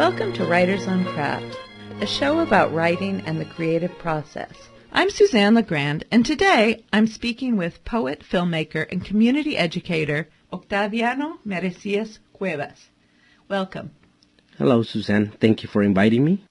Welcome to Writers on Craft, a show about writing and the creative process. I'm Suzanne LeGrand, and today I'm speaking with poet, filmmaker, and community educator Octaviano Merecias Cuevas. Welcome. Hello, Suzanne. Thank you for inviting me.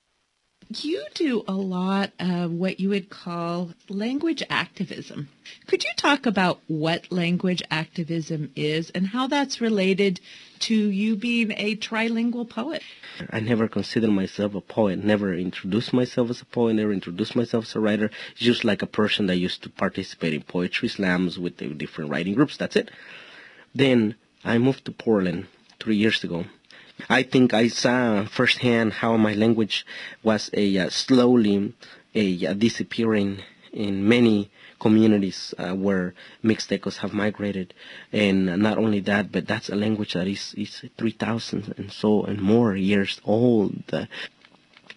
You do a lot of what you would call language activism. Could you talk about what language activism is and how that's related to you being a trilingual poet? I never considered myself a poet, never introduced myself as a poet, never introduced myself as a writer. Just like a person that used to participate in poetry slams with the different writing groups. That's it. Then I moved to Portland three years ago I think I saw firsthand how my language was a uh, slowly a uh, disappearing in many communities uh, where Mixtecos have migrated, and not only that, but that's a language that is is 3,000 and so and more years old.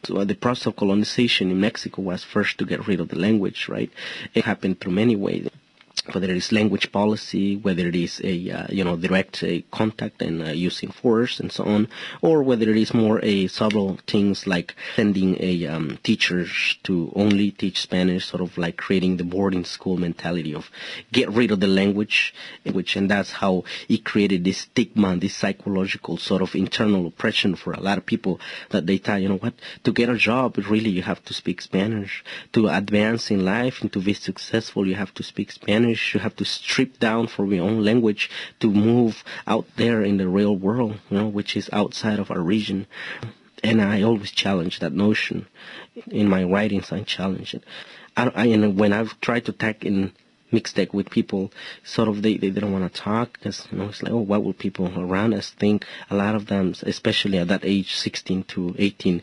So the process of colonization in Mexico was first to get rid of the language, right? It happened through many ways whether it is language policy, whether it is a uh, you know direct uh, contact and uh, using force and so on, or whether it is more a subtle things like sending a um, teachers to only teach Spanish, sort of like creating the boarding school mentality of get rid of the language, which and that's how it created this stigma, this psychological sort of internal oppression for a lot of people that they thought you know what to get a job really you have to speak Spanish, to advance in life and to be successful you have to speak Spanish Spanish, you have to strip down from your own language to move out there in the real world, you know, which is outside of our region. And I always challenge that notion. In my writings, I challenge it. I, I, and when I've tried to tack in Mixtec with people sort of they, they, they don't want to talk because you know it's like oh what will people around us think? A lot of them especially at that age 16 to 18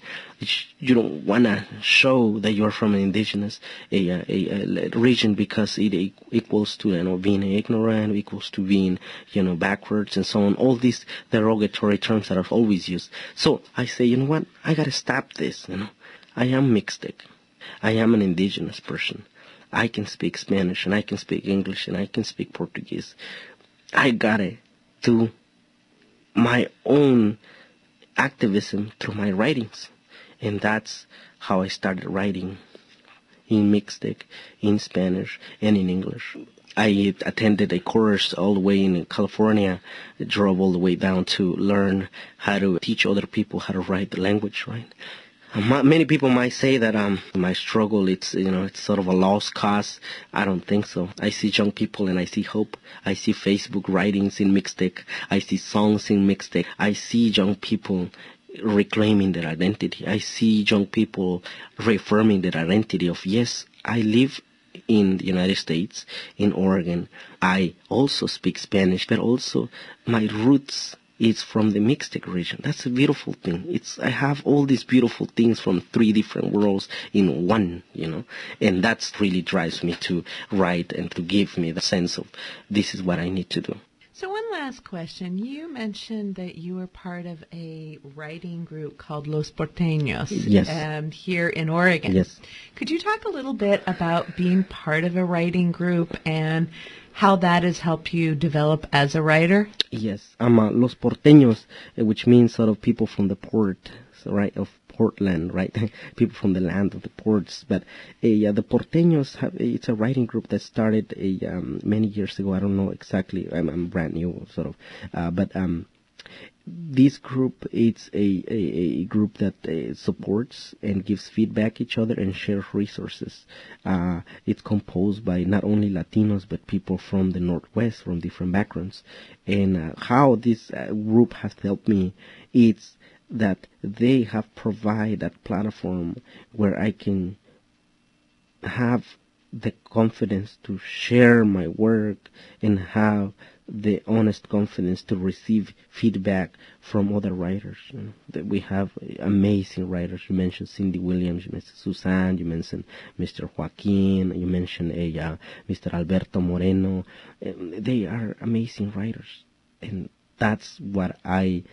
you don't want to show that you're from an indigenous a, a, a, region because it equals to you know being ignorant equals to being you know backwards and so on. All these derogatory terms that are always used. So I say you know what? I gotta stop this you know. I am Mixtec I am an indigenous person I can speak Spanish and I can speak English and I can speak Portuguese. I got it through my own activism through my writings. And that's how I started writing in Mixtec, in Spanish, and in English. I attended a course all the way in California, drove all the way down to learn how to teach other people how to write the language, right? Many people might say that um, my struggle it's you know it's sort of a lost cause. I don't think so. I see young people and I see hope. I see Facebook writings in Mixtec. I see songs in Mixtec. I see young people reclaiming their identity. I see young people reaffirming their identity of yes, I live in the United States, in Oregon. I also speak Spanish, but also my roots it's from the Mixtec region. That's a beautiful thing. It's I have all these beautiful things from three different worlds in one, you know, and that's really drives me to write and to give me the sense of this is what I need to do. So one last question. You mentioned that you were part of a writing group called Los Porteños yes. um, here in Oregon. Yes. Could you talk a little bit about being part of a writing group and how that has helped you develop as a writer? Yes. I'm a Los Porteños, uh, which means sort of people from the port, right, of Portland, right? People from the land of the ports. But uh, the Porteños have it's a writing group that started um, many years ago. I don't know exactly. I'm, I'm brand new, sort of. Uh, but um, this group it's a, a, a group that uh, supports and gives feedback each other and shares resources. Uh, it's composed by not only Latinos but people from the Northwest from different backgrounds. And uh, how this uh, group has helped me, it's that they have provided that platform where I can have the confidence to share my work and have the honest confidence to receive feedback from other writers. You know, that we have amazing writers. You mentioned Cindy Williams, you mentioned Suzanne, you mentioned Mr. Joaquin, you mentioned uh, uh, Mr. Alberto Moreno. They are amazing writers, and that's what I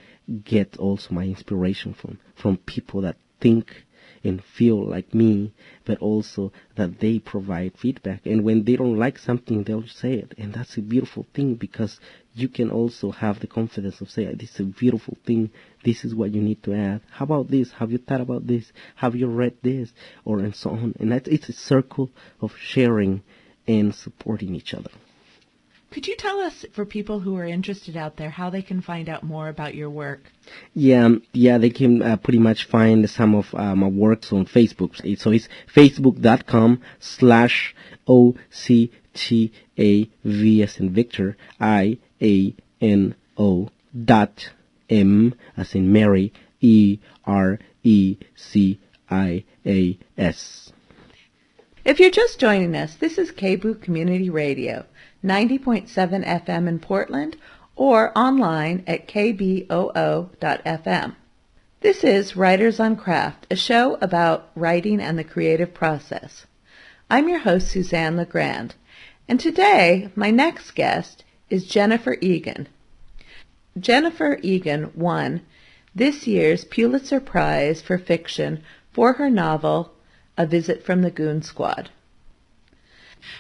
get also my inspiration from from people that think and feel like me, but also that they provide feedback. And when they don't like something, they'll say it. And that's a beautiful thing because you can also have the confidence of saying, this is a beautiful thing. This is what you need to add. How about this? Have you thought about this? Have you read this? Or and so on. And that, it's a circle of sharing and supporting each other. Could you tell us, for people who are interested out there, how they can find out more about your work? Yeah, um, yeah, they can uh, pretty much find some of uh, my works on Facebook. So it's facebook.com slash O C T A V as in Victor I A N O dot M as in Mary E R E C I A S. If you're just joining us, this is KBOO Community Radio. 90.7 FM in Portland or online at kboo.fm. This is Writers on Craft, a show about writing and the creative process. I'm your host, Suzanne LeGrand, and today my next guest is Jennifer Egan. Jennifer Egan won this year's Pulitzer Prize for Fiction for her novel, A Visit from the Goon Squad.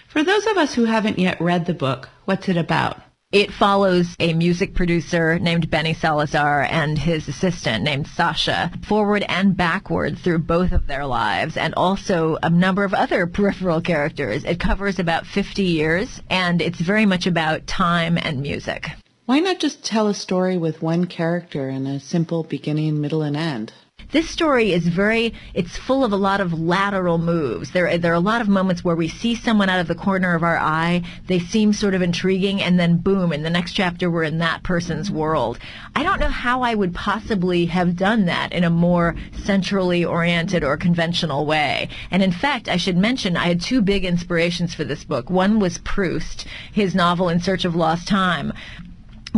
For those of us who haven't yet read the book, what's it about? It follows a music producer named Benny Salazar and his assistant named Sasha forward and backward through both of their lives and also a number of other peripheral characters. It covers about 50 years and it's very much about time and music. Why not just tell a story with one character and a simple beginning, middle, and end? This story is very, it's full of a lot of lateral moves. There, there are a lot of moments where we see someone out of the corner of our eye, they seem sort of intriguing, and then boom, in the next chapter we're in that person's world. I don't know how I would possibly have done that in a more centrally oriented or conventional way. And in fact, I should mention I had two big inspirations for this book. One was Proust, his novel In Search of Lost Time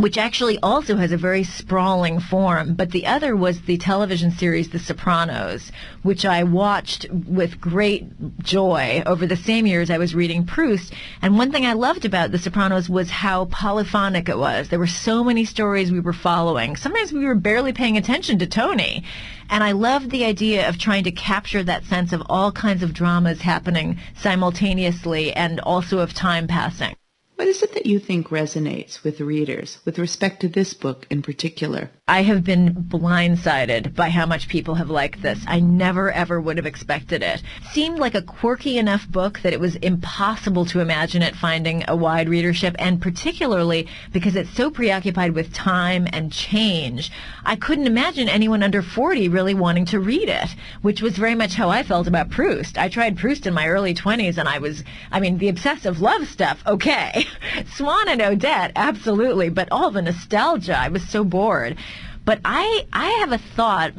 which actually also has a very sprawling form. But the other was the television series The Sopranos, which I watched with great joy over the same years I was reading Proust. And one thing I loved about The Sopranos was how polyphonic it was. There were so many stories we were following. Sometimes we were barely paying attention to Tony. And I loved the idea of trying to capture that sense of all kinds of dramas happening simultaneously and also of time passing. What is it that you think resonates with readers with respect to this book in particular? I have been blindsided by how much people have liked this. I never ever would have expected it. Seemed like a quirky enough book that it was impossible to imagine it finding a wide readership and particularly because it's so preoccupied with time and change. I couldn't imagine anyone under 40 really wanting to read it, which was very much how I felt about Proust. I tried Proust in my early 20s and I was, I mean, the obsessive love stuff, okay. Swann and Odette, absolutely, but all the nostalgia, I was so bored. But I, I have a thought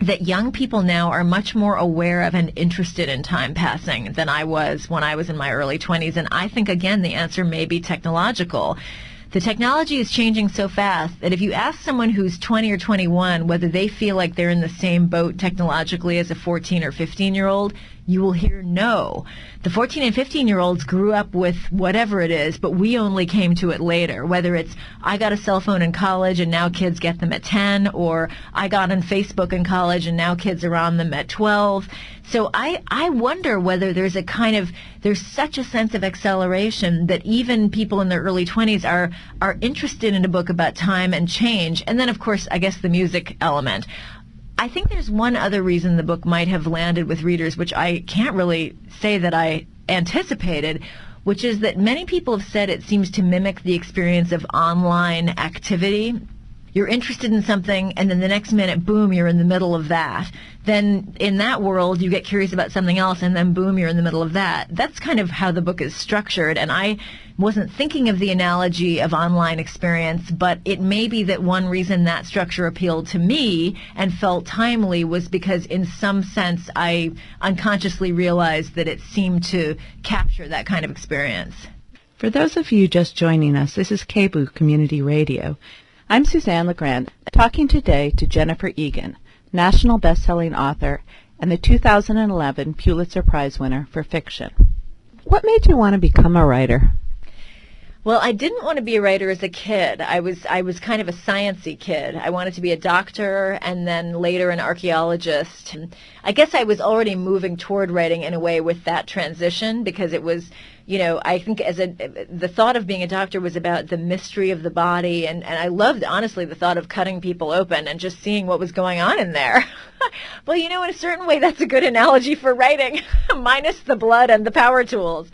that young people now are much more aware of and interested in time passing than I was when I was in my early 20s. And I think, again, the answer may be technological. The technology is changing so fast that if you ask someone who's 20 or 21 whether they feel like they're in the same boat technologically as a 14 or 15 year old, you will hear no. The 14 and 15 year olds grew up with whatever it is, but we only came to it later. Whether it's I got a cell phone in college and now kids get them at 10, or I got on Facebook in college and now kids are on them at 12. So I, I wonder whether there's a kind of, there's such a sense of acceleration that even people in their early 20s are, are interested in a book about time and change. And then, of course, I guess the music element. I think there's one other reason the book might have landed with readers, which I can't really say that I anticipated, which is that many people have said it seems to mimic the experience of online activity. You're interested in something, and then the next minute, boom, you're in the middle of that. Then in that world you get curious about something else and then boom you're in the middle of that. That's kind of how the book is structured and i wasn't thinking of the analogy of online experience but it may be that one reason that structure appealed to me and felt timely was because in some sense i unconsciously realized that it seemed to capture that kind of experience. For those of you just joining us this is KBOO community radio i'm suzanne legrand talking today to jennifer egan national best-selling author, and the 2011 Pulitzer Prize winner for fiction. What made you want to become a writer? Well, I didn't want to be a writer as a kid. I was I was kind of a sciency kid. I wanted to be a doctor and then later an archaeologist. I guess I was already moving toward writing in a way with that transition because it was, you know, I think as a the thought of being a doctor was about the mystery of the body and and I loved honestly the thought of cutting people open and just seeing what was going on in there. well, you know, in a certain way that's a good analogy for writing, minus the blood and the power tools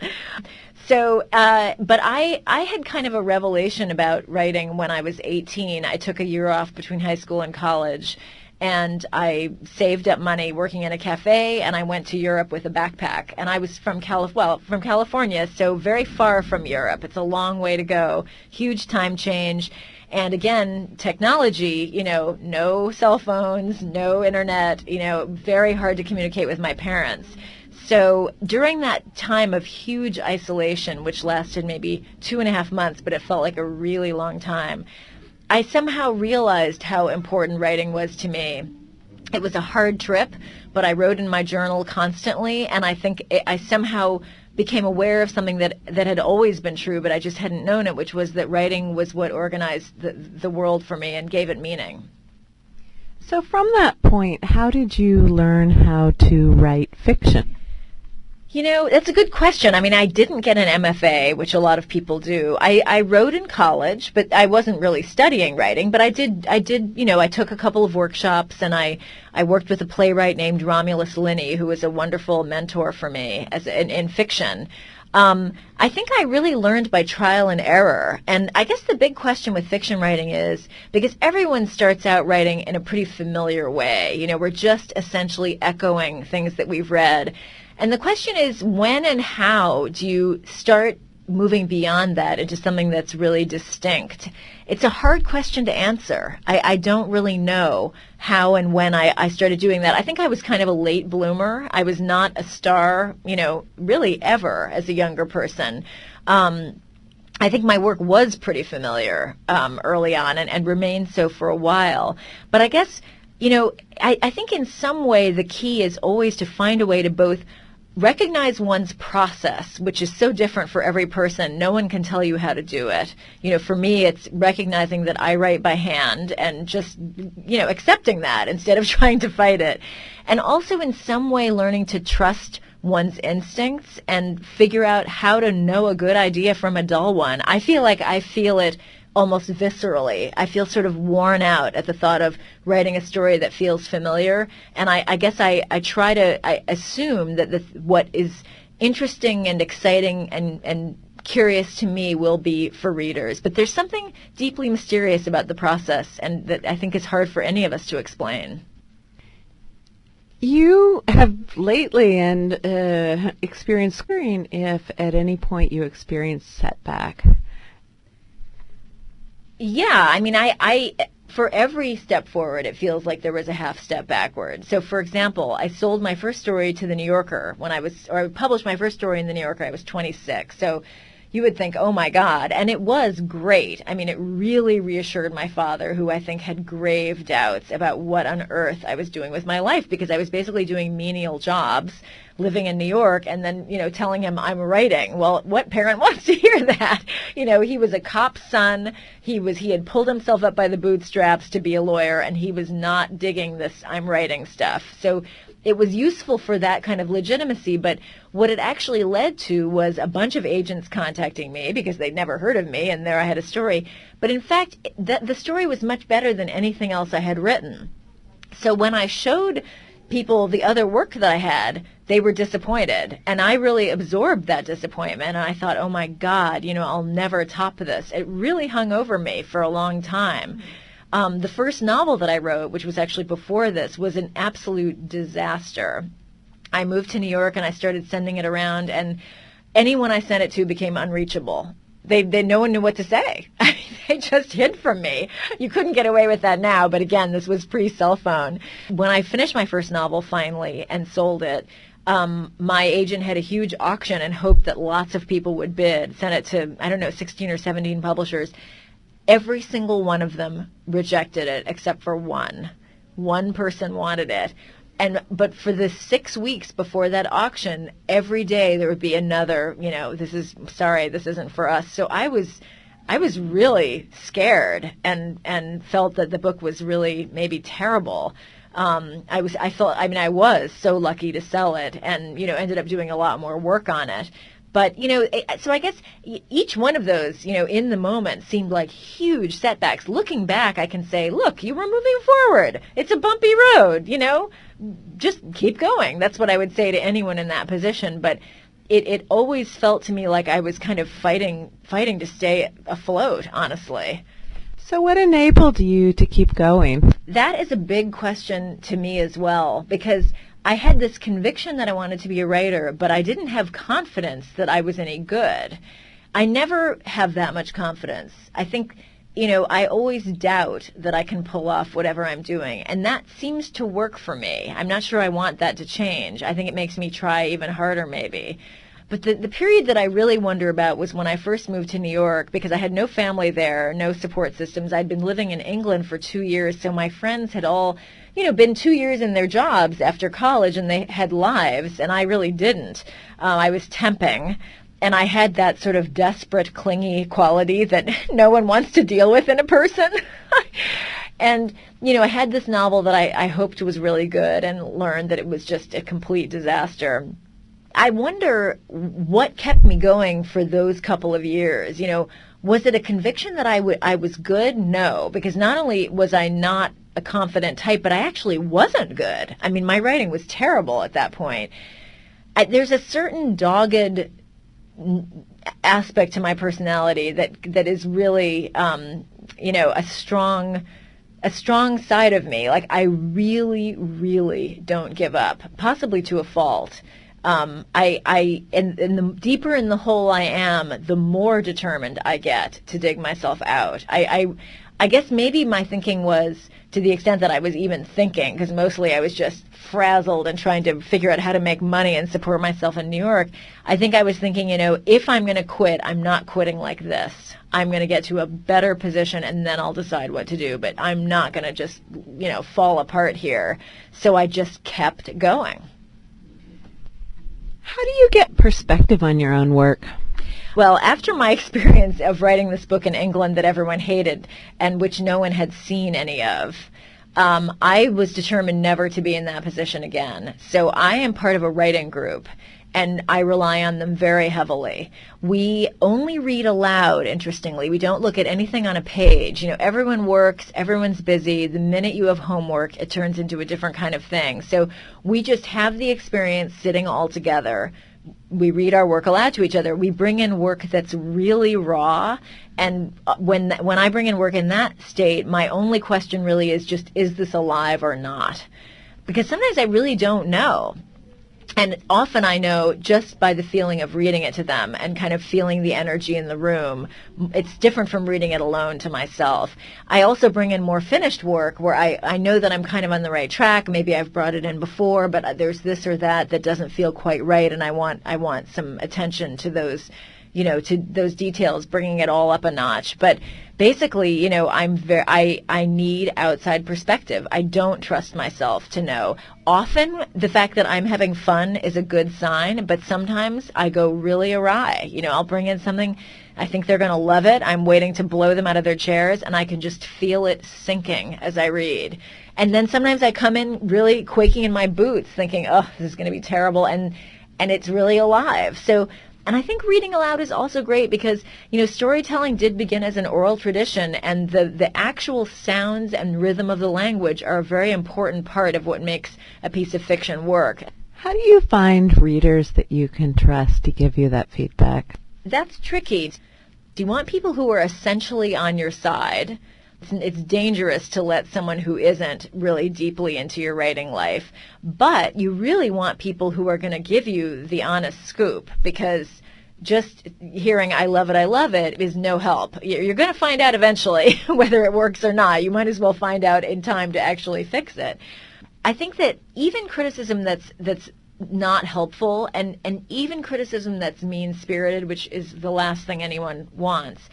so, uh, but I, I had kind of a revelation about writing when I was 18. I took a year off between high school and college and I saved up money working in a cafe and I went to Europe with a backpack and I was from Calif- well, from California, so very far from Europe. It's a long way to go. Huge time change. And again, technology, you know, no cell phones, no internet, you know, very hard to communicate with my parents. So during that time of huge isolation, which lasted maybe two and a half months, but it felt like a really long time, I somehow realized how important writing was to me. It was a hard trip, but I wrote in my journal constantly, and I think it, I somehow became aware of something that that had always been true, but I just hadn't known it, which was that writing was what organized the, the world for me and gave it meaning. So from that point, how did you learn how to write fiction? You know, that's a good question. I mean, I didn't get an MFA, which a lot of people do. I, I wrote in college, but I wasn't really studying writing. But I did, I did, you know, I took a couple of workshops, and I, I worked with a playwright named Romulus Linney, who was a wonderful mentor for me as in, in fiction. Um, I think I really learned by trial and error. And I guess the big question with fiction writing is because everyone starts out writing in a pretty familiar way. You know, we're just essentially echoing things that we've read. And the question is when and how do you start moving beyond that into something that's really distinct? It's a hard question to answer. I, I don't really know how and when I, I started doing that. I think I was kind of a late bloomer. I was not a star, you know, really ever as a younger person. Um, I think my work was pretty familiar um, early on and, and remained so for a while. But I guess, you know, I, I think in some way the key is always to find a way to both recognize one's process, which is so different for every person. No one can tell you how to do it. You know, for me, it's recognizing that I write by hand and just, you know, accepting that instead of trying to fight it. And also in some way learning to trust one's instincts and figure out how to know a good idea from a dull one. I feel like I feel it almost viscerally. I feel sort of worn out at the thought of writing a story that feels familiar. And I, I guess I, I try to I assume that what is interesting and exciting and, and curious to me will be for readers. But there's something deeply mysterious about the process and that I think is hard for any of us to explain. You have lately and uh, experienced if at any point you experience setback. Yeah, I mean, I, I, for every step forward, it feels like there was a half step backward. So, for example, I sold my first story to the New Yorker when I was, or I published my first story in the New Yorker. I was 26. So, you would think, oh my God. And it was great. I mean, it really reassured my father, who I think had grave doubts about what on earth I was doing with my life because I was basically doing menial jobs living in New York and then, you know, telling him I'm writing. Well, what parent wants to hear that? You know, he was a cop's son. He was, he had pulled himself up by the bootstraps to be a lawyer and he was not digging this I'm writing stuff. So it was useful for that kind of legitimacy, but what it actually led to was a bunch of agents contacting me because they'd never heard of me and there I had a story. But in fact, the, the story was much better than anything else I had written. So when I showed people the other work that I had, they were disappointed. And I really absorbed that disappointment. And I thought, oh my God, you know, I'll never top this. It really hung over me for a long time. Um, the first novel that I wrote, which was actually before this, was an absolute disaster. I moved to New York and I started sending it around, and anyone I sent it to became unreachable they, they no one knew what to say. they just hid from me. You couldn't get away with that now, but again, this was pre-cell phone. When I finished my first novel finally and sold it, um, my agent had a huge auction and hoped that lots of people would bid. Sent it to I don't know 16 or 17 publishers. Every single one of them rejected it except for one. One person wanted it and but for the six weeks before that auction, every day there would be another. You know, this is sorry, this isn't for us. So I was. I was really scared and and felt that the book was really maybe terrible. Um, I was I felt I mean I was so lucky to sell it and you know ended up doing a lot more work on it. But, you know, eh, so I guess each one of those, you know, in the moment seemed like huge setbacks. Looking back, I can say, look, you were moving forward. It's a bumpy road, you know, just keep going. That's what I would say to anyone in that position. But it, it always felt to me like I was kind of fighting, fighting to stay afloat, honestly. So what enabled you to keep going? That is a big question to me as well, because I had this conviction that I wanted to be a writer, but I didn't have confidence that I was any good. I never have that much confidence. I think, you know, I always doubt that I can pull off whatever I'm doing. And that seems to work for me. I'm not sure I want that to change. I think it makes me try even harder, maybe. But the, the period that I really wonder about was when I first moved to New York because I had no family there, no support systems. I'd been living in England for two years, so my friends had all you know, been two years in their jobs after college and they had lives, and I really didn't. Uh, I was temping, and I had that sort of desperate, clingy quality that no one wants to deal with in a person. and, you know, I had this novel that I, I hoped was really good and learned that it was just a complete disaster. I wonder what kept me going for those couple of years. You know, was it a conviction that I, w- I was good? No, because not only was I not a confident type, but I actually wasn't good. I mean, my writing was terrible at that point. I, there's a certain dogged aspect to my personality that that is really, um, you know, a strong a strong side of me. Like I really, really don't give up, possibly to a fault. Um, I, I, and, and the deeper in the hole I am, the more determined I get to dig myself out. I, I, I guess maybe my thinking was to the extent that I was even thinking, because mostly I was just frazzled and trying to figure out how to make money and support myself in New York. I think I was thinking, you know, if I'm going to quit, I'm not quitting like this. I'm going to get to a better position and then I'll decide what to do. But I'm not going to just, you know, fall apart here. So I just kept going. How do you get perspective on your own work? Well, after my experience of writing this book in England that everyone hated and which no one had seen any of, um, I was determined never to be in that position again. So I am part of a writing group and I rely on them very heavily. We only read aloud, interestingly. We don't look at anything on a page. You know, everyone works, everyone's busy. The minute you have homework, it turns into a different kind of thing. So we just have the experience sitting all together we read our work aloud to each other. We bring in work that's really raw, and uh, when when I bring in work in that state, my only question really is just is this alive or not? Because sometimes I really don't know and often I know just by the feeling of reading it to them and kind of feeling the energy in the room. It's different from reading it alone to myself. I also bring in more finished work where I, I know that I'm kind of on the right track. Maybe I've brought it in before, but there's this or that that doesn't feel quite right, and I want I want some attention to those you know, to those details, bringing it all up a notch. But basically, you know, I'm very, I, I need outside perspective. I don't trust myself to know. Often the fact that I'm having fun is a good sign, but sometimes I go really awry. You know, I'll bring in something, I think they're going to love it. I'm waiting to blow them out of their chairs and I can just feel it sinking as I read. And then sometimes I come in really quaking in my boots thinking, oh, this is going to be terrible. And, and it's really alive. So and I think reading aloud is also great because, you know, storytelling did begin as an oral tradition and the, the actual sounds and rhythm of the language are a very important part of what makes a piece of fiction work. How do you find readers that you can trust to give you that feedback? That's tricky. Do you want people who are essentially on your side? It's dangerous to let someone who isn't really deeply into your writing life. But you really want people who are going to give you the honest scoop because just hearing I love it, I love it is no help. You're going to find out eventually whether it works or not. You might as well find out in time to actually fix it. I think that even criticism that's that's not helpful and, and even criticism that's mean spirited, which is the last thing anyone wants,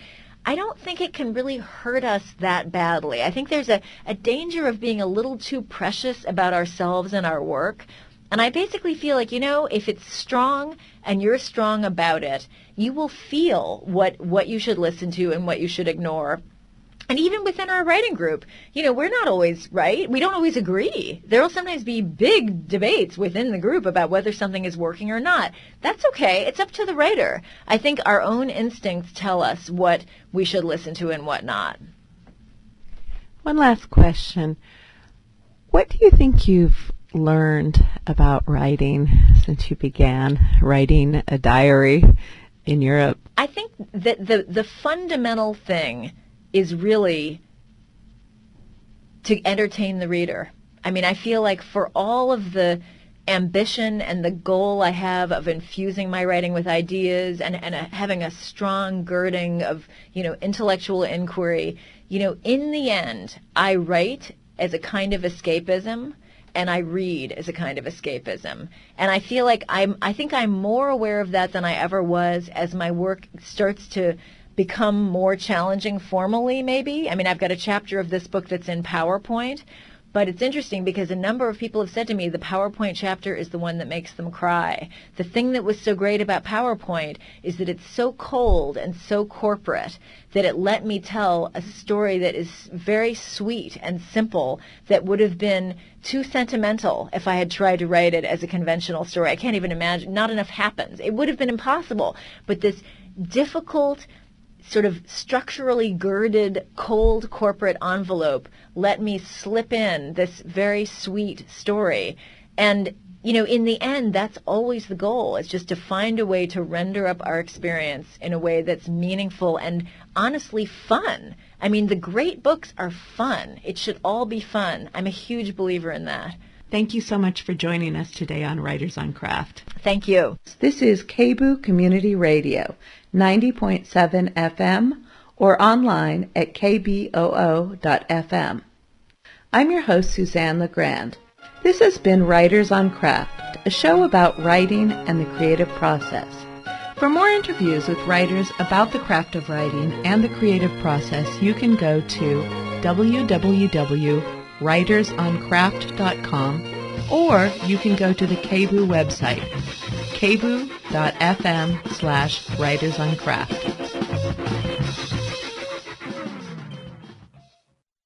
I don't think it can really hurt us that badly. I think there's a, a danger of being a little too precious about ourselves and our work. And I basically feel like, you know, if it's strong and you're strong about it, you will feel what, what you should listen to and what you should ignore. And even within our writing group, you know, we're not always right. We don't always agree. There will sometimes be big debates within the group about whether something is working or not. That's okay. It's up to the writer. I think our own instincts tell us what we should listen to and what not. One last question. What do you think you've learned about writing since you began writing a diary in Europe? I think that the, the fundamental thing is really to entertain the reader. I mean, I feel like for all of the ambition and the goal I have of infusing my writing with ideas and, and a, having a strong girding of, you know, intellectual inquiry, you know, in the end, I write as a kind of escapism and I read as a kind of escapism. And I feel like I'm, I think I'm more aware of that than I ever was as my work starts to become more challenging formally, maybe. I mean, I've got a chapter of this book that's in PowerPoint, but it's interesting because a number of people have said to me the PowerPoint chapter is the one that makes them cry. The thing that was so great about PowerPoint is that it's so cold and so corporate that it let me tell a story that is very sweet and simple that would have been too sentimental if I had tried to write it as a conventional story. I can't even imagine. Not enough happens. It would have been impossible. But this difficult, sort of structurally girded cold corporate envelope let me slip in this very sweet story. And, you know, in the end, that's always the goal. It's just to find a way to render up our experience in a way that's meaningful and honestly fun. I mean, the great books are fun. It should all be fun. I'm a huge believer in that. Thank you so much for joining us today on Writers on Craft. Thank you. This is KBOO Community Radio, 90.7 FM, or online at kboo.fm. I'm your host, Suzanne LeGrand. This has been Writers on Craft, a show about writing and the creative process. For more interviews with writers about the craft of writing and the creative process, you can go to www.writersoncraft.com or you can go to the KBOO website, kboo.fm slash writersoncraft.